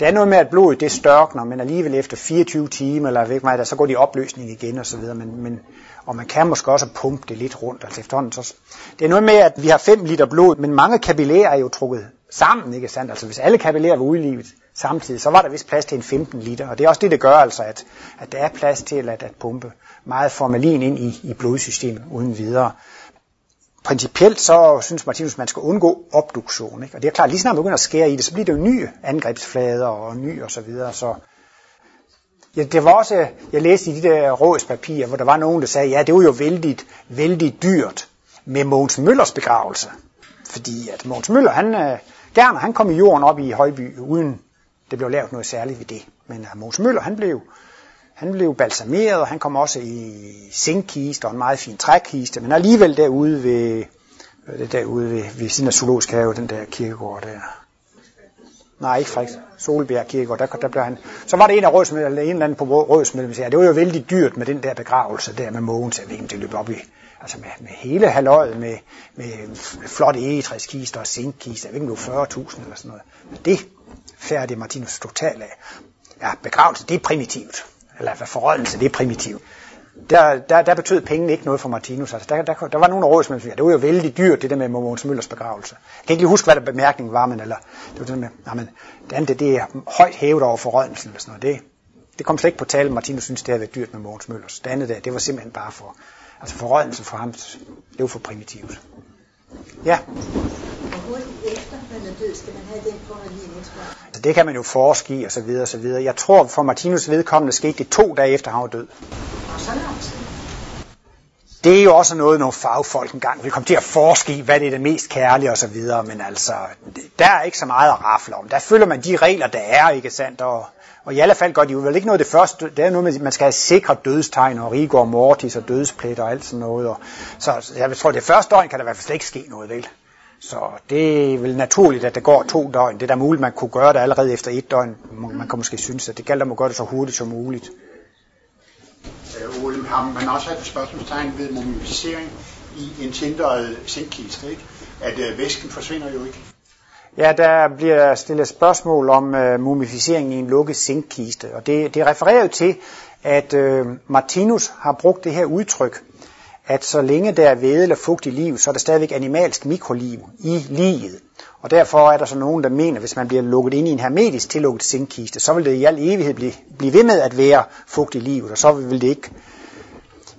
det er noget med, at blodet det størkner, men alligevel efter 24 timer, eller væk meget, så går de i opløsning igen, og så videre. Men, men, og man kan måske også pumpe det lidt rundt, altså efterhånden. Så, det er noget med, at vi har 5 liter blod, men mange kapillærer er jo trukket sammen, ikke sandt? Altså hvis alle kapillærer var udlivet samtidig, så var der vist plads til en 15 liter, og det er også det, det gør altså, at, at der er plads til at, at pumpe meget formalin ind i, i blodsystemet uden videre. Principielt så synes Martinus, man skal undgå obduktion, ikke? og det er klart, lige snart man begynder at skære i det, så bliver det jo nye angrebsflader og ny og så videre, så Ja, det var også, jeg læste i de der rådspapirer, hvor der var nogen, der sagde, ja, det var jo vældig, vældig dyrt med Mogens Møllers begravelse. Fordi at Mogens Møller, han, øh, øh, han kom i jorden op i Højby, uden det blev lavet noget særligt ved det. Men øh, uh, Mose Møller, han blev, han blev balsameret, og han kom også i zinkkiste og en meget fin trækiste, men alligevel derude ved, derude ved, ved siden af Zoologisk Have, den der kirkegård der. Nej, ikke faktisk. Solbjerg Kirkegård, der, der blev han. Så var det en af rådsmedlemmerne, eller en eller anden på rådsmedlemmerne, sagde, det var jo vældig dyrt med den der begravelse der med Mogens. Jeg ved ikke, det løb op i altså med, med hele halvøjet, med, med flotte egetræskister og zinkkister, jeg ved ikke, 40.000 eller sådan noget. Men det færdig Martinus totalt af. Ja, begravelse, det er primitivt. Eller hvad forrådelse, det er primitivt. Der, der, der betød pengene ikke noget for Martinus. Altså, der, der, der var nogle rådsmænd, der det var jo vældig dyrt, det der med Mogens Møllers begravelse. Jeg kan ikke lige huske, hvad der bemærkningen var, men, eller, det var det med, jamen, det andet, det er højt hævet over forrådelsen, eller sådan noget. Det, det kom slet ikke på tale, Martinus synes, det havde været dyrt med Mogens Møllers. Det andet der, det var simpelthen bare for, altså forrådelsen for ham, det var for primitivt. Ja. Hvor hurtigt efter man er død, skal man have den form af liv, Altså, det kan man jo forske i, og så videre, og så videre. Jeg tror, for Martinus vedkommende skete det to dage efter, han var død. Og så lang tid. Det er jo også noget, nogle fagfolk engang vil komme til at forske i, hvad det er det mest kærlige og så videre, men altså, der er ikke så meget at rafle om. Der følger man de regler, der er, ikke sandt? Og, og i alle fald gør de jo vel ikke noget det første, det er noget med, at man skal have sikre dødstegn og rigor mortis og dødspletter og alt sådan noget. Og, så jeg tror, det første døgn kan der i hvert fald slet ikke ske noget, vel? Så det er vel naturligt, at det går to døgn. Det er da muligt, man kunne gøre det allerede efter et døgn. Man kan måske synes, at det gælder om at gøre det så hurtigt som muligt. Øh, Ole, har man også et spørgsmålstegn ved mumificering i en tindret zinkkiste, ikke? At øh, væsken forsvinder jo ikke. Ja, der bliver stillet spørgsmål om øh, mumificering i en lukket zinkkiste, og det, det refererer jo til, at øh, Martinus har brugt det her udtryk, at så længe der er væde eller fugt i liv, så er der stadigvæk animalsk mikroliv i livet. Og derfor er der så nogen, der mener, at hvis man bliver lukket ind i en hermetisk tillukket zinkkiste, så vil det i al evighed blive, blive ved med at være fugt i livet, og så vil det ikke...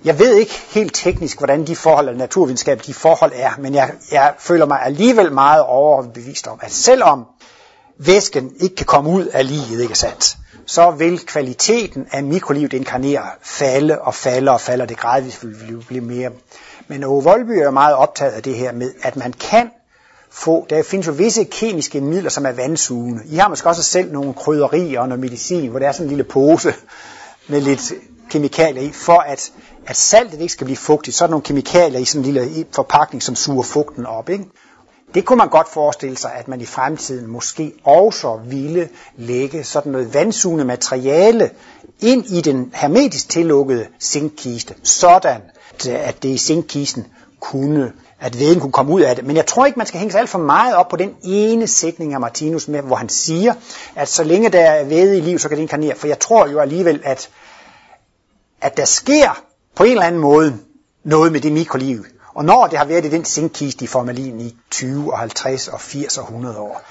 Jeg ved ikke helt teknisk, hvordan de forhold, eller naturvidenskab, de forhold er, men jeg, jeg føler mig alligevel meget overbevist om, at selvom væsken ikke kan komme ud af livet, ikke sandt, så vil kvaliteten af mikrolivet inkarnere falde og falde og falde, og det gradvist vil blive mere. Men Ove Volby er meget optaget af det her med, at man kan få, der findes jo visse kemiske midler, som er vandsugende. I har måske også selv nogle krydderier og noget medicin, hvor der er sådan en lille pose med lidt kemikalier i, for at, at saltet ikke skal blive fugtigt, så er der nogle kemikalier i sådan en lille forpakning, som suger fugten op. Ikke? Det kunne man godt forestille sig, at man i fremtiden måske også ville lægge sådan noget vandsugende materiale ind i den hermetisk tillukkede zinkkiste, sådan at det i zinkkisten kunne at veden kunne komme ud af det. Men jeg tror ikke, man skal hænge sig alt for meget op på den ene sætning af Martinus, med, hvor han siger, at så længe der er væde i liv, så kan det inkarnere. For jeg tror jo alligevel, at, at der sker på en eller anden måde noget med det mikroliv. Og når det har været i den sinkkiste i formalin i 20 og 50 og 80 og 100 år,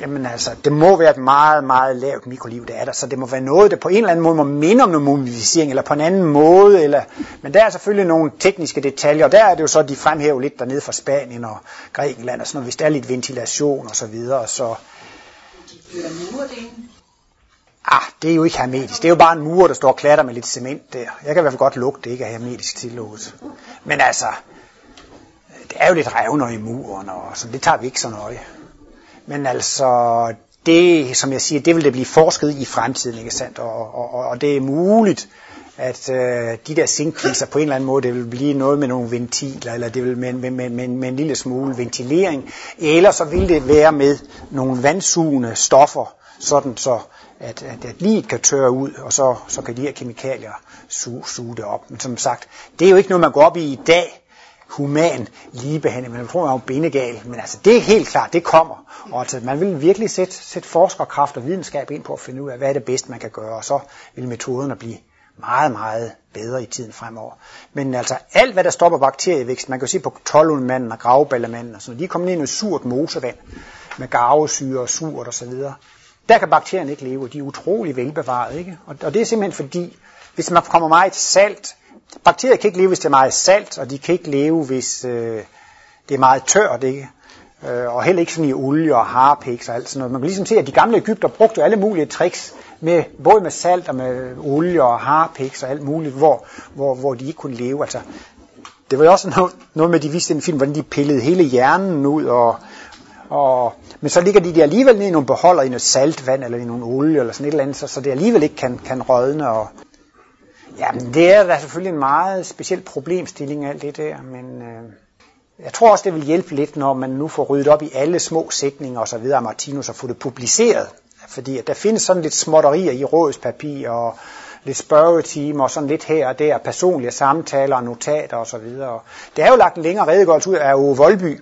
Jamen altså, det må være et meget, meget lavt mikroliv, det er der, så det må være noget, der på en eller anden måde må minde om noget mumificering, eller på en anden måde, eller, men der er selvfølgelig nogle tekniske detaljer, og der er det jo så, de fremhæver lidt dernede fra Spanien og Grækenland og sådan noget, hvis der er lidt ventilation og så videre, så... Ah, det er jo ikke hermetisk. Det er jo bare en mur, der står og klatter med lidt cement der. Jeg kan i hvert fald godt lugte, det ikke er hermetisk tillukket. Men altså, det er jo lidt revner i muren, og så det tager vi ikke så nøje. Men altså, det, som jeg siger, det vil det blive forsket i fremtiden, ikke sandt? Og, og, og det er muligt, at øh, de der zinkkriser på en eller anden måde, det vil blive noget med nogle ventiler, eller det vil med, med, med, med, med en lille smule ventilering, eller så vil det være med nogle vandsugende stoffer, sådan så at, at, at liget kan tørre ud, og så, så kan de her kemikalier suge, suge det op. Men som sagt, det er jo ikke noget, man går op i i dag, human ligebehandling, men jeg tror, man er jo benegal. Men altså, det er helt klart, det kommer. Og altså, man vil virkelig sætte, sætte forskerkraft og videnskab ind på at finde ud af, hvad er det bedste, man kan gøre, og så vil metoderne blive meget, meget bedre i tiden fremover. Men altså alt, hvad der stopper bakterievækst, man kan jo se på tolvundmanden og gravballemanden og sådan de er kommet ind i surt mosevand med garvesyre og surt og så videre. Der kan bakterierne ikke leve, og de er utrolig velbevaret. Ikke? Og, og det er simpelthen fordi, hvis man kommer meget salt, bakterier kan ikke leve, hvis det er meget salt, og de kan ikke leve, hvis øh, det er meget tørt. Ikke? Øh, og heller ikke sådan i olie og harpiks og alt sådan noget. Man kan ligesom se, at de gamle Ægypter brugte alle mulige tricks, med, både med salt og med olie og harpiks og alt muligt, hvor, hvor, hvor de ikke kunne leve. Altså, det var jo også noget, noget med, de viste en film, hvordan de pillede hele hjernen ud, og, og, men så ligger de der alligevel ned i nogle beholder i noget saltvand eller i nogle olie eller sådan et eller andet, så, så det alligevel ikke kan, kan rådne. Og, jamen, det er da selvfølgelig en meget speciel problemstilling alt det der, men øh, jeg tror også, det vil hjælpe lidt, når man nu får ryddet op i alle små sætninger og så videre af Martinus og få det publiceret. Fordi at der findes sådan lidt småtterier i rådspapir og lidt spørgetimer og sådan lidt her og der, personlige samtaler og notater og så videre. Det er jo lagt en længere redegørelse ud af Ove Voldby,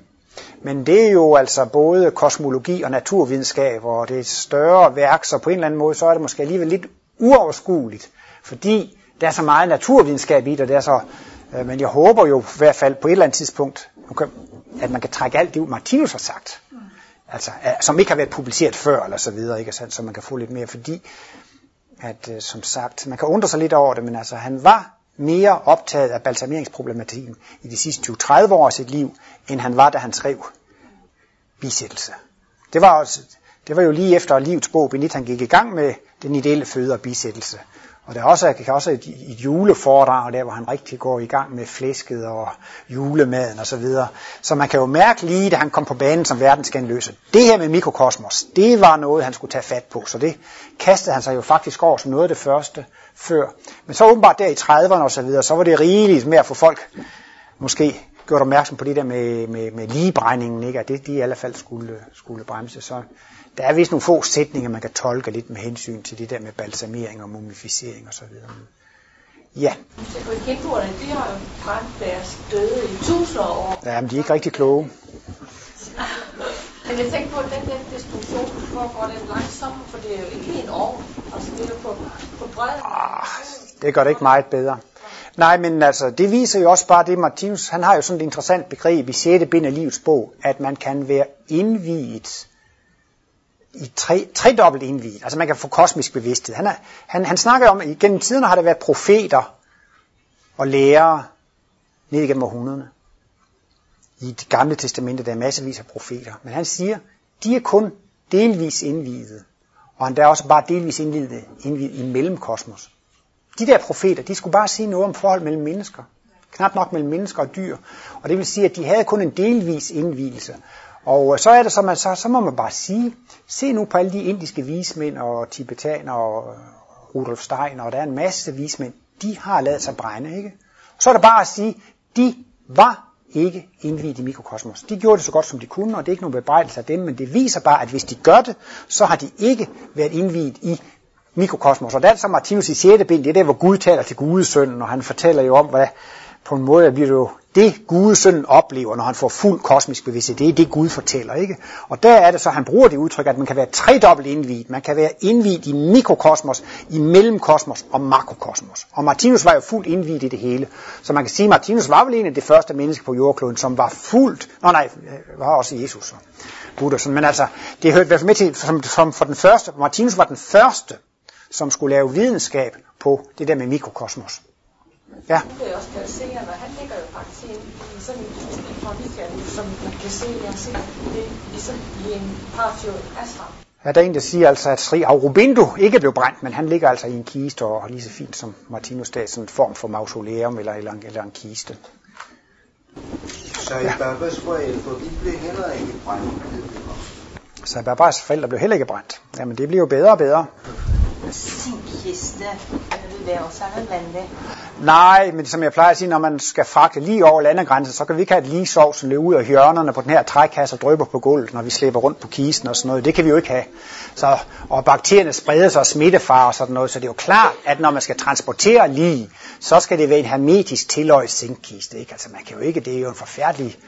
men det er jo altså både kosmologi og naturvidenskab, og det er et større værk, så på en eller anden måde, så er det måske alligevel lidt uoverskueligt, fordi der er så meget naturvidenskab i det, der er så, øh, men jeg håber jo i hvert fald på et eller andet tidspunkt, at man kan trække alt det ud, Martinus har sagt, altså, øh, som ikke har været publiceret før, eller så videre, ikke? Så man kan få lidt mere, fordi at øh, som sagt, man kan undre sig lidt over det, men altså han var mere optaget af balsameringsproblematikken i de sidste 20-30 år af sit liv, end han var, da han skrev bisættelse. Det var, også, det var jo lige efter livets bog, Benit, han gik i gang med den ideelle føde og bisættelse. Og der er også, kan også et, et juleforedrag der, hvor han rigtig går i gang med flæsket og julemaden og så videre. Så man kan jo mærke lige, da han kom på banen som verdensgenløse. Det her med mikrokosmos, det var noget, han skulle tage fat på. Så det kastede han sig jo faktisk over som noget af det første før. Men så åbenbart der i 30'erne og så videre, så var det rigeligt med at få folk måske gjort opmærksom på det der med, med, med ligebrændingen, ikke? at det de i alle fald skulle, skulle bremse. Så der er vist nogle få sætninger, man kan tolke lidt med hensyn til det der med balsamering og mumificering osv. Ja. Hindboerne, de har jo brændt deres døde i tusinder år. Ja, men de er ikke rigtig kloge. Men jeg tænker på, at den der destruktion foregår den langsomt, for det er jo ikke en år. Altså det er jo på, på bredden. Ah, det gør det ikke meget bedre. Nej, men altså, det viser jo også bare det, Martinus, han har jo sådan et interessant begreb i 6. bind af livets bog, at man kan være indviet i tre, tredobbelt indviet. Altså man kan få kosmisk bevidsthed. Han, er, han, han snakker om, at gennem tiden har der været profeter og lærere ned igennem århundrederne. I det gamle testamente, der er masservis af profeter. Men han siger, de er kun delvis indvidet. Og han er også bare delvis indvidet, indvidet i mellemkosmos. De der profeter, de skulle bare sige noget om forhold mellem mennesker. Knap nok mellem mennesker og dyr. Og det vil sige, at de havde kun en delvis indvielse. Og øh, så er det som man, så, så må man bare sige, se nu på alle de indiske vismænd og tibetaner og øh, Rudolf Steiner, og der er en masse vismænd, de har lavet sig brænde, ikke? Så er det bare at sige, de var ikke indvidet i mikrokosmos. De gjorde det så godt som de kunne, og det er ikke nogen bebrejdelse af dem, men det viser bare, at hvis de gør det, så har de ikke været indviet i mikrokosmos. Og det er altså Martinus i 6. bind, det er der, hvor Gud taler til Gudesønnen, og han fortæller jo om, hvad på en måde bliver det jo det Gudesønnen oplever, når han får fuld kosmisk bevidsthed, det er det Gud fortæller, ikke? Og der er det så, han bruger det udtryk, at man kan være tredobbelt indviet. Man kan være indviet i mikrokosmos, i mellemkosmos og makrokosmos. Og Martinus var jo fuldt indviet i det hele. Så man kan sige, at Martinus var vel en af de første mennesker på jordkloden, som var fuldt, nå nej, øh, var også Jesus og Buddha. Men altså, det hørte i hvert fald med til, som, som for den første, Martinus var den første, som skulle lave videnskab på det der med mikrokosmos. Ja. Det er også placerende, og han ligger jo faktisk i, i sådan en trafikant, som man kan se, jeg ser det ligesom i en parfjord ashram. Ja, der er en, der siger altså, at Sri Aurobindo ikke blev brændt, men han ligger altså i en kiste og lige så fint som Martinus dag, sådan en form for mausoleum eller, eller, en, eller en kiste. Så i Babas forældre, de blev heller ikke brændt. Så Babas forældre blev heller ikke brændt. Jamen det bliver jo bedre og bedre. Zinkiste, vil være også nødvendigt. Nej, men som jeg plejer at sige, når man skal fragte lige over landegrænsen, så kan vi ikke have, at lige sovsen løber ud af hjørnerne på den her trækasse og drøber på gulvet, når vi slæber rundt på kisten og sådan noget. Det kan vi jo ikke have. Så, og bakterierne spreder sig og smittefar og sådan noget, så det er jo klart, at når man skal transportere lige, så skal det være en hermetisk tilløjet zinkkiste. Ikke? Altså man kan jo ikke, det er jo en forfærdelig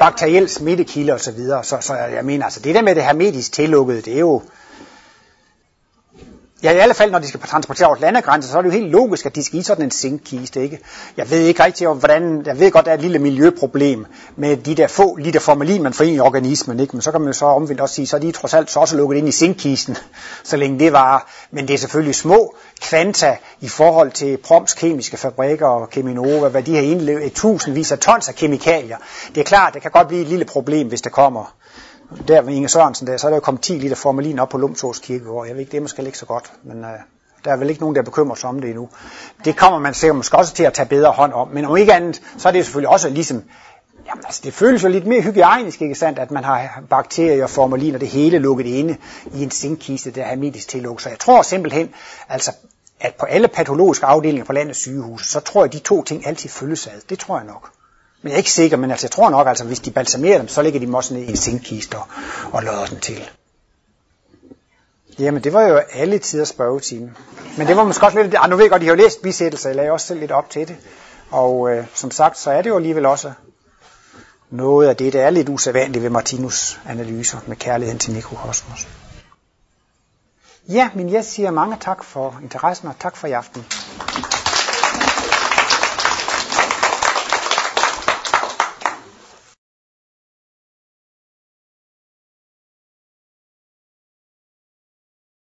bakteriel smittekilde og så videre. Så, så jeg mener, altså det der med det hermetisk tillukkede, det er jo, Ja, i alle fald, når de skal transportere over landegrænser, så er det jo helt logisk, at de skal i sådan en sinkkiste, ikke? Jeg ved ikke rigtig, hvordan, jeg ved godt, der er et lille miljøproblem med de der få liter formalin, man får ind i organismen, ikke? Men så kan man jo så omvendt også sige, så er de trods alt så også lukket ind i sinkkisten, så længe det var. Men det er selvfølgelig små kvanta i forhold til Proms kemiske fabrikker og Keminova, hvad de har indlevet, tusindvis af tons af kemikalier. Det er klart, det kan godt blive et lille problem, hvis det kommer der med Inge Sørensen der, så er der jo kommet 10 liter formalin op på Lumsås Kirkegård. Jeg ved ikke, det er måske ikke så godt, men øh, der er vel ikke nogen, der bekymrer sig om det endnu. Det kommer man sikkert måske også til at tage bedre hånd om, men om ikke andet, så er det selvfølgelig også ligesom, jamen altså det føles jo lidt mere hygiejnisk, ikke sandt, at man har bakterier, formalin og det hele lukket inde i en sinkkiste, der er hermetisk tillukket. Så jeg tror simpelthen, altså at på alle patologiske afdelinger på landets sygehus, så tror jeg, at de to ting altid følges ad. Det tror jeg nok. Men jeg er ikke sikker, men altså, jeg tror nok, altså, hvis de balsamerer dem, så ligger de dem også ned i en zinkkiste og, og den til. Jamen, det var jo alle tider spørgetime. Men det var måske også lidt... Ah, nu ved jeg godt, de har jo læst bisættelser, jeg lagde også selv lidt op til det. Og øh, som sagt, så er det jo alligevel også noget af det, der er lidt usædvanligt ved Martinus analyser med kærligheden til mikrokosmos. Ja, men jeg siger mange tak for interessen og tak for i aften.